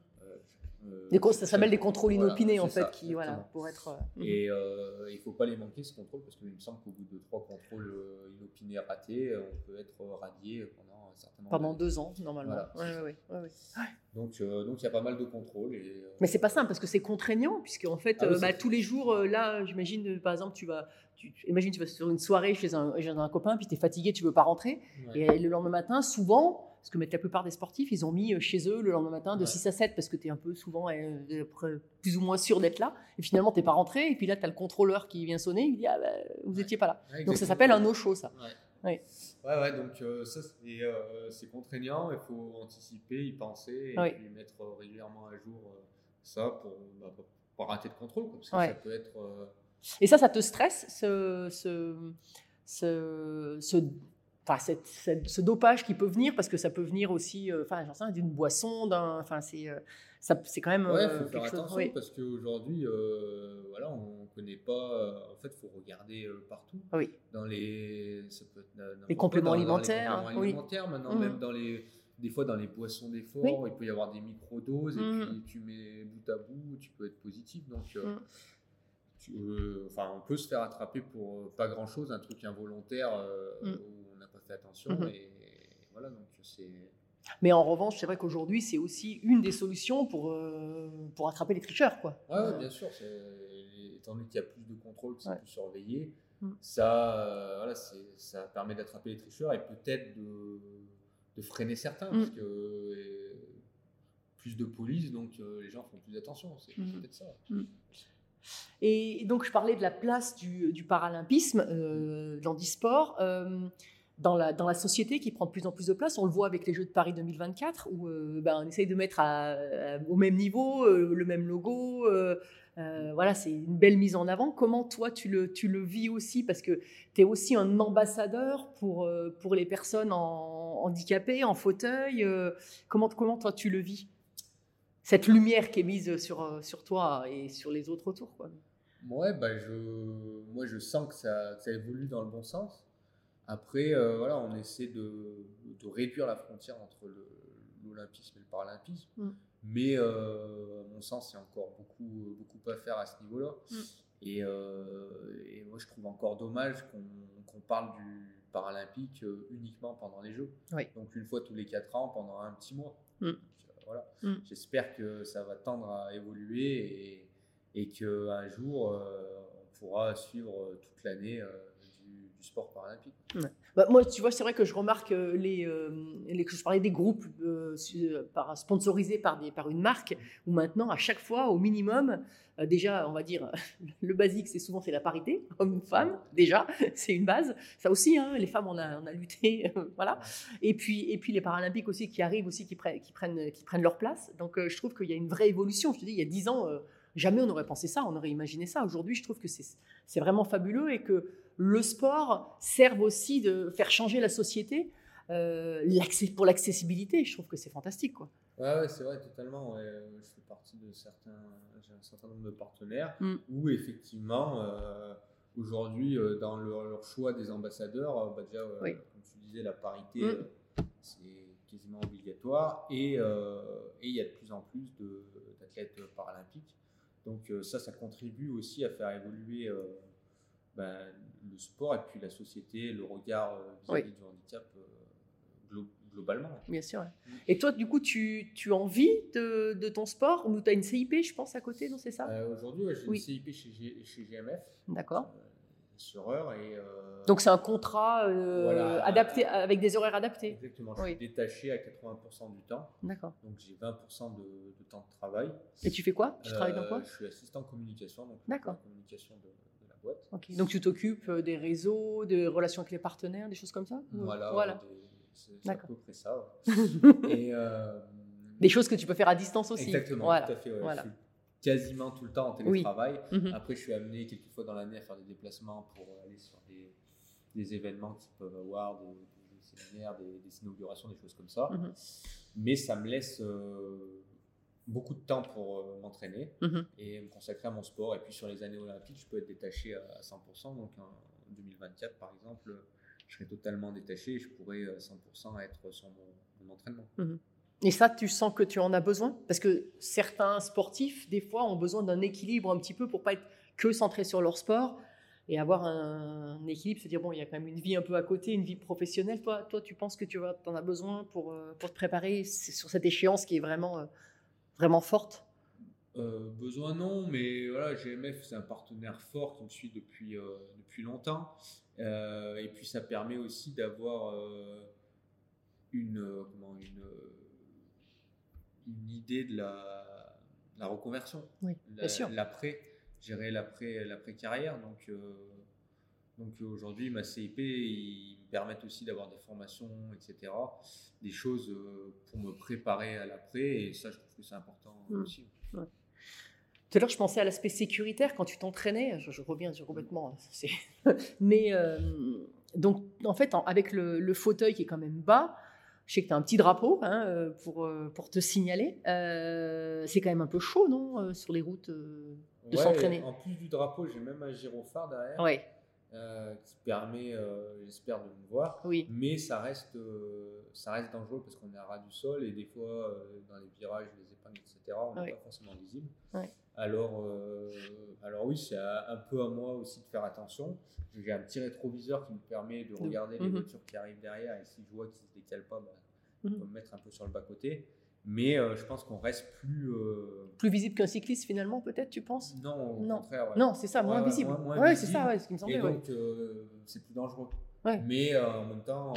Mhm. euh, Des ça s'appelle des contrôles Voilà, inopinés, en fait, ça, qui, voilà, exactement. pour être. euh, mhm. Et euh, il ne faut pas les manquer, ce contrôle, parce qu'il me semble qu'au bout de trois contrôles euh, inopinés ratés, on peut être radié pendant un certain nombre Pendant deux ans, normalement. Voilà, Ouais, ouais, ouais, ouais, ouais. Donc, euh, donc il y a pas mal de contrôles. Et, euh, Mais c'est pas simple parce que c'est contraignant, puisque en fait, Ah oui, euh, bah, tous les jours, euh, là, j'imagine, par exemple, tu vas, tu, imagine, tu vas sur une soirée chez un, chez un copain, puis tu es fatigué, tu veux pas rentrer. ouais. Et le lendemain matin, souvent, parce que la plupart des sportifs, ils ont mis euh, chez eux le lendemain matin de Ouais. 6 à 7 parce que tu es un peu souvent euh, après, plus ou moins sûr d'être là. Et finalement, tu pas rentré. Et puis là, tu as le contrôleur qui vient sonner. Il dit Ah, bah, vous Ouais. n'étiez pas là. Ouais, Donc ça s'appelle un no-show, ça. Ouais. Ouais. Donc euh, ça, c'est euh, contraignant, il faut anticiper, y penser, et puis mettre euh, régulièrement à jour euh, ça pour bah, pour pas rater de contrôle, quoi, parce que ça peut être... euh, Et ça, ça te stresse, ce, ce, ce, ce, enfin, cette- cette- ce dopage qui peut venir, parce que ça peut venir aussi, euh, enfin, j'en sais d'une boisson, d'un, enfin, c'est, euh, ça, c'est quand même Ouais, euh, faut faire chose. attention oui. parce qu'aujourd'hui, euh, voilà, on connaît pas. en fait, faut regarder partout. Oui. Dans les, ça peut être n'importe Les compléments dans les alimentaires, compléments oui. alimentaires, maintenant même dans les, des fois dans les boissons d'effort, Oui. il peut y avoir des microdoses Mhm. et puis tu mets bout à bout, tu peux être positif. Donc, euh, tu- euh, enfin, on peut se faire attraper pour pas grand chose, un truc involontaire euh. Fait attention Mhm. et voilà, donc c'est. Mais en revanche, c'est vrai qu'aujourd'hui, c'est aussi une des solutions pour, euh, pour attraper les tricheurs, quoi. Ouais, ouais, bien sûr. Étant donné qu'il y a plus de contrôle, c'est Ouais. plus surveillé, Mm. ça, euh, voilà, ça permet d'attraper les tricheurs et peut-être de, de freiner certains, Mm. parce que euh, plus de police, donc euh, les gens font plus attention. C'est Mm. peut-être ça. Et donc, je parlais de la place du, du paralympisme euh, dans l'e-sport, euh, dans, la, société qui prend de plus en plus de place. On le voit avec les Jeux de Paris 2024, où euh, ben, on essaye de mettre au même niveau euh, le même logo. euh, voilà, c'est une belle mise en avant. Comment toi, tu le, vis aussi? Parce que tu es aussi un ambassadeur pour, les personnes handicapées, en fauteuil. comment, toi, tu le vis? Cette lumière qui est mise sur, toi et sur les autres autour. Bah, moi, je sens que ça évolue dans le bon sens. Après, euh, voilà, on essaie de, de réduire la frontière entre l'olympisme et le paralympisme. Mm. Mais euh, à mon sens, il y a encore beaucoup, beaucoup à faire à ce niveau-là. Mm. Et, euh, et moi, je trouve encore dommage qu'on qu'on parle du paralympique uniquement pendant les Jeux. Oui. Donc, une fois tous les quatre ans, pendant un petit mois. Mm. Voilà. J'espère que ça va tendre à évoluer et, et qu'un jour, on pourra suivre toute l'année sport paralympique. Bah, moi, tu vois, c'est vrai que je remarque euh, les, euh, les que je parlais des groupes euh, par, sponsorisés par, des, par une marque, où maintenant, à chaque fois, au minimum, déjà, on va dire, le basique, c'est souvent c'est la parité, homme-femme, déjà, c'est une base. Ça aussi, hein, les femmes, on a, on a lutté, voilà. Et puis, et puis les Paralympiques aussi qui arrivent aussi, qui prennent, qui prennent, qui prennent leur place. Donc, je trouve qu'il y a une vraie évolution. Je te dis, il y a dix ans, jamais on n'aurait pensé ça, on aurait imaginé ça. Aujourd'hui, je trouve que c'est vraiment fabuleux et que le sport serve aussi de faire changer la société euh, pour l'accessibilité. Je trouve que c'est fantastique. Quoi. Ouais, ouais, c'est vrai, totalement. ouais. Je fais partie de certains, j'ai un certain nombre de partenaires Mm. où effectivement, euh, aujourd'hui, euh, dans leur, leur choix des ambassadeurs, bah, déjà, euh, Oui. comme tu disais, la parité, Mm. c'est quasiment obligatoire et euh, et il y a de plus en plus d'athlètes paralympiques. Donc euh, ça, ça contribue aussi à faire évoluer euh, ben, le sport et puis la société, le regard euh, vis-à-vis Oui. du handicap glo- globalement. Bien sûr. Mm. Et toi, du coup, tu, tu en vis de, de ton sport ou tu as une CIP, je pense, à côté, non C'est ça? Euh, Aujourd'hui, ouais, j'ai Oui. une CIP chez, G- chez GMF, D'accord. euh, assureur, et euh, Donc, c'est un contrat euh, Voilà. adapté, avec des horaires adaptés. exactement, je Oui. suis détaché à 80% du temps, D'accord. donc j'ai 20% de, de temps de travail. Et tu fais quoi? Tu travailles dans Euh, quoi? Je suis assistant communication, donc D'accord. communication de, de la boîte. Donc, tu t'occupes euh, des réseaux, des relations avec les partenaires, des choses comme ça? Voilà, voilà. c'est à peu près ça. ouais. et, euh, Des choses que tu peux faire à distance aussi. Exactement, Voilà. tout à fait. ouais. Voilà. Je suis quasiment tout le temps en Oui. télétravail. Mhm. Après, je suis amené quelques fois dans l'année à faire des déplacements pour aller sur des, des événements qu'ils peuvent avoir, des, des séminaires, des, des inaugurations, des choses comme ça. Mhm. Mais ça me laisse euh, beaucoup de temps pour euh, m'entraîner Mhm. et me consacrer à mon sport. Et puis sur les années olympiques, je peux être détaché à, à 100%. Donc en 2024, par exemple, je serai totalement détaché et je pourrais à 100% être sur mon, mon entraînement. Et ça, tu sens que tu en as besoin? Parce que certains sportifs, des fois, ont besoin d'un équilibre un petit peu pour pas être que centrés sur leur sport. et avoir un, équilibre, se dire bon, il y a quand même une vie un peu à côté, une vie professionnelle. Toi, toi tu penses que tu en as besoin pour, euh, pour te préparer sur cette échéance qui est vraiment, euh, vraiment forte? Euh, besoin non, mais voilà, GMF c'est un partenaire fort qui me suit depuis, depuis longtemps. Et puis ça permet aussi d'avoir une, comment, une, une idée de la, la reconversion. Oui, La- bien sûr. L'après, gérer l'après, l'après carrière. Donc, euh, donc aujourd'hui, ma CIP, ils me permettent aussi d'avoir des formations, etc. Des choses euh, pour me préparer à l'après. Et ça, je trouve que c'est important Mm. aussi. Tout à l'heure, je pensais à l'aspect sécuritaire quand tu t'entraînais. Je, je reviens sur complètement. hein, Mais euh, donc, en fait, en- avec le, le fauteuil qui est quand même bas, je sais que tu as un petit drapeau hein, euh, pour, euh, pour te signaler. Euh, c'est quand même un peu chaud, non, sur les routes de Ouais, s'entraîner? En plus du drapeau, j'ai même un gyrophare derrière Ouais, euh, qui permet, euh, j'espère, de me voir. oui. Mais ça reste, euh, ça reste dangereux parce qu'on est à ras du sol et des fois, dans les virages, les épingles, etc., on n'est pas forcément visible. Ouais. Alors, euh, alors oui, c'est un peu à moi aussi de faire attention. J'ai un petit rétroviseur qui me permet de regarder les Mhm. voitures qui arrivent derrière et si je vois qu'ils ne se décalent pas, bah, je Mhm. peux me mettre un peu sur le bas-côté. Mais euh, je pense qu'on reste plus... euh, Plus visible qu'un cycliste, finalement, peut-être, tu penses? Non, au Non. contraire. ouais. Non, c'est ça, Ouais, moins ouais, visible. moins ouais, c'est ça, ouais, ce qui me semblait. Et ouais. donc, c'est plus dangereux. Ouais. Mais en même temps,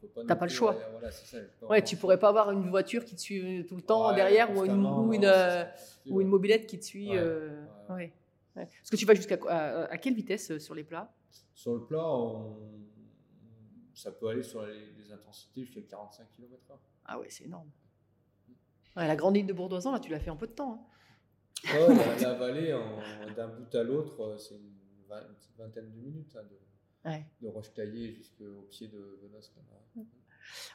peut pas. T'as pas le choix. euh, Voilà, ça, Ouais, tu pourrais pas avoir une voiture qui te suit tout le temps Ouais, derrière ou une, constamment, ou une, euh, c'est- ou une mobilette qui te suit. Ouais, euh, ouais. Est-ce que tu vas jusqu'à à, à quelle vitesse euh, sur les plats? Sur le plat, on- ça peut aller sur les, les intensités jusqu'à 45 km/h. Ah ouais, c'est énorme. La grande ligne de Bourdoisan, là, tu l'as fait en peu de temps. hein. La, la vallée, d'un bout à l'autre, euh, c'est une, vingtaine de minutes hein, de, Ouais. de roche-taillée jusqu'au pied de Venos. là-bas.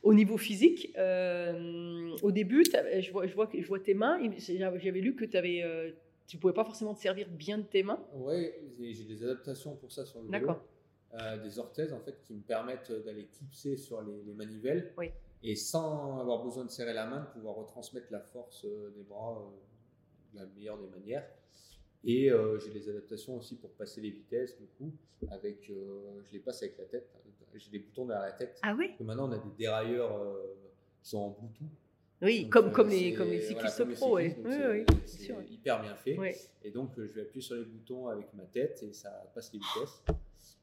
Au niveau physique, euh, au début, je vois, je, vois, je vois tes mains. J'avais lu que avais, euh, tu pouvais pas forcément te servir bien de tes mains. Et j'ai des adaptations pour ça sur le vélo. Euh, des orthèses en fait qui me permettent d'aller clipser sur les, les manivelles Oui. et sans avoir besoin de serrer la main, de pouvoir retransmettre la force euh, des bras de la meilleure des manières. Et euh, j'ai des adaptations aussi pour passer les vitesses du coup. Avec, euh, je les passe avec la tête. J'ai des boutons derrière la tête. Ah oui Parce que maintenant on a des dérailleurs euh, qui sont en Bluetooth. Oui, Donc, comme, comme, les, comme les voilà, cyclistes les pro, cyclistes, oui. oui, c'est sûr. hyper bien fait. Et donc, je vais appuyer sur les boutons avec ma tête et ça passe les vitesses.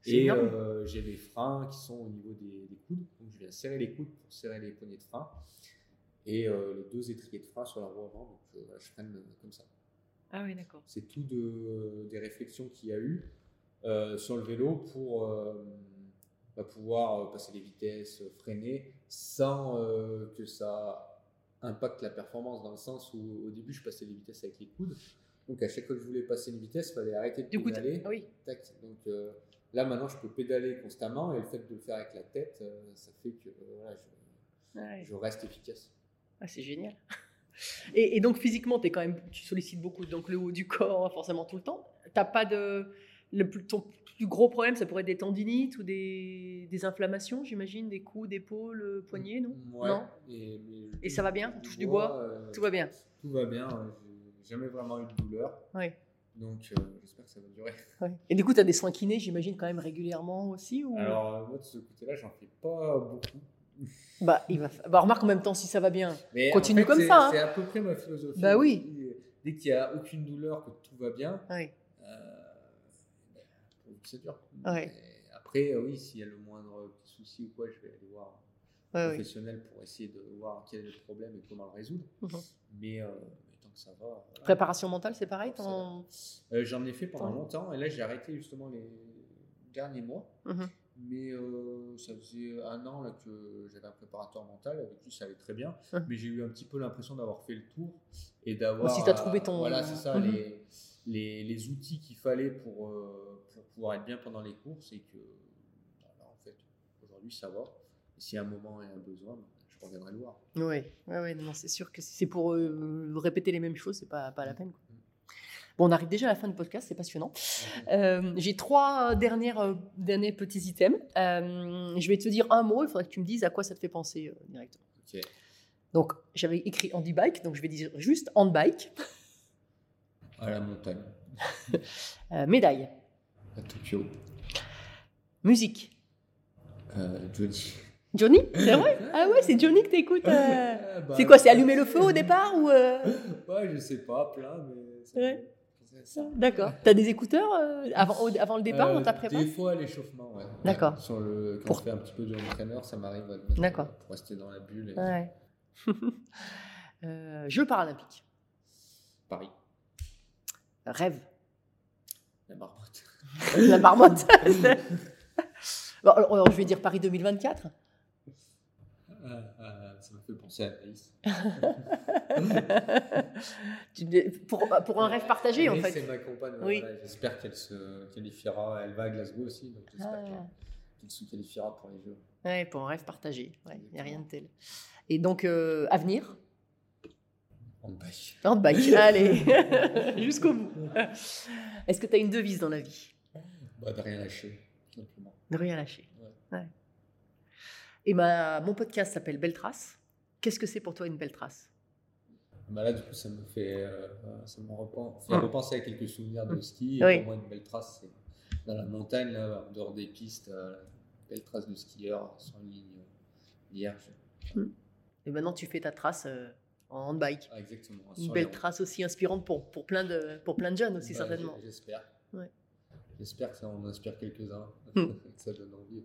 Et j'ai des freins qui sont au niveau des, des coudes. Donc, je viens serrer les coudes pour serrer les poignées de frein. Et les deux étriers de frein sur la roue avant. Donc, voilà, je freine comme ça. Ah oui, d'accord. C'est tout de, des réflexions qu'il y a eu euh, sur le vélo pour euh, bah, pouvoir euh, passer les vitesses, freiner, sans euh, que ça impacte la performance, dans le sens où au début je passais les vitesses avec les coudes. Donc à chaque fois que je voulais passer une vitesse, il fallait arrêter de Du coup, pédaler. t'as- oui. Tac. Donc euh, là maintenant je peux pédaler constamment et le fait de le faire avec la tête, euh, ça fait que euh, voilà, je, Ouais. je reste efficace. Ah, c'est génial. Et, et donc physiquement, es quand même, tu sollicites beaucoup donc le haut du corps forcément tout le temps. T'as pas de le plus, ton plus gros problème, ça pourrait être des tendinites ou des, des inflammations, j'imagine, des coudes, épaules, euh, poignets, non? Ouais. Non? Et, mais Et ça va bien? touche du bois? euh, Tout va bien? Tout va bien, j'ai jamais vraiment eu de douleur, Oui. donc euh, j'espère que ça va durer. Et du coup, tu as des soins kinés, j'imagine, quand même régulièrement aussi ou... Alors euh, moi de ce côté-là, j'en fais pas beaucoup. Bah, il va bah, remarque en même temps si ça va bien. Mais Continue en fait, comme ça, hein. C'est à peu près ma philosophie. Bah oui. Dès qu'il n'y a aucune douleur, que tout va bien, Ouais. euh, ben, c'est dur. Après, euh, oui, s'il y a le moindre souci ou quoi, je vais aller voir un professionnel pour essayer de voir quel est le problème et comment le résoudre. Mais, euh, mais tant que ça va. voilà. Préparation mentale, c'est pareil. Euh, J'en ai fait pendant longtemps et là j'ai arrêté justement les derniers mois. Mhm. Mais euh, ça faisait un an là, que j'avais un préparateur mental avec qui ça allait très bien. Mais j'ai eu un petit peu l'impression d'avoir fait le tour et d'avoir. Aussi, t'as trouvé ton- Voilà, c'est ça, Mhm. les, les, les outils qu'il fallait pour, euh, pour pouvoir être bien pendant les courses et que voilà, en fait aujourd'hui ça va. Et a un moment et un besoin, je reviendrai le voir. Oui, ouais, ouais, c'est sûr que si c'est pour euh, répéter les mêmes choses, c'est pas, pas la peine. quoi. Bon, on arrive déjà à la fin du podcast, c'est passionnant. Euh, J'ai trois dernières, euh, derniers petits items. Euh, je vais te dire un mot, il faudrait que tu me dises à quoi ça te fait penser directement. Donc, j'avais écrit handbike, donc je vais dire juste handbike. À la montagne, médaille, à Tokyo, Musique. Johnny. Johnny? C'est vrai? Ah ouais, c'est Johnny que t'écoutes. euh. Ah, bah, C'est quoi C'est allumer le feu au départ ou euh, Ouais, je sais pas, plein, mais. c'est- Ouais. Ça. D'accord. T'as des écouteurs euh, avant, le départ Euh, dans ta prépa Des fois, l'échauffement, ouais. D'accord. Ouais, Sur le, quand Pour- on fait un petit peu de entraîneur, ça m'arrive D'accord. pour rester dans la bulle. Et... Ouais. Euh, Jeux paralympiques. Paris, Rêve. la marmotte. La marmotte. Bon, alors, alors, je vais dire Paris 2024. Fait penser à Anaïs. Pour, pour un rêve partagé, en fait. c'est ma compagne. Oui. voilà, J'espère qu'elle se qualifiera. Elle va à Glasgow aussi, donc j'espère Ah. qu'elle se qualifiera pour les Jeux. Ouais, pour un rêve partagé. Il n'y a rien de tel. Et donc, euh, avenir? En bike. Handbike. Allez, jusqu'au bout. Est-ce que tu as une devise dans la vie? Bah, de rien lâcher, simplement. Ne rien lâcher. Ouais. Ouais. Et ma, mon podcast s'appelle Belle Trace. Qu'est-ce que c'est pour toi une belle trace? Bah là, du coup, ça me fait, euh, ça me repen- fait Mm. repenser à quelques souvenirs de ski. Et Oui. Pour moi, une belle trace, c'est dans la montagne, là, en dehors des pistes, euh, belle trace de skieur sur une ligne vierge. Et maintenant, tu fais ta trace euh, en handbike. Ah, exactement. Une belle trace aussi inspirante pour, pour, plein, de, pour plein de jeunes aussi, Bah, certainement. J'espère. Ouais. J'espère que ça en inspire quelques-uns, Mm. que ça donne envie.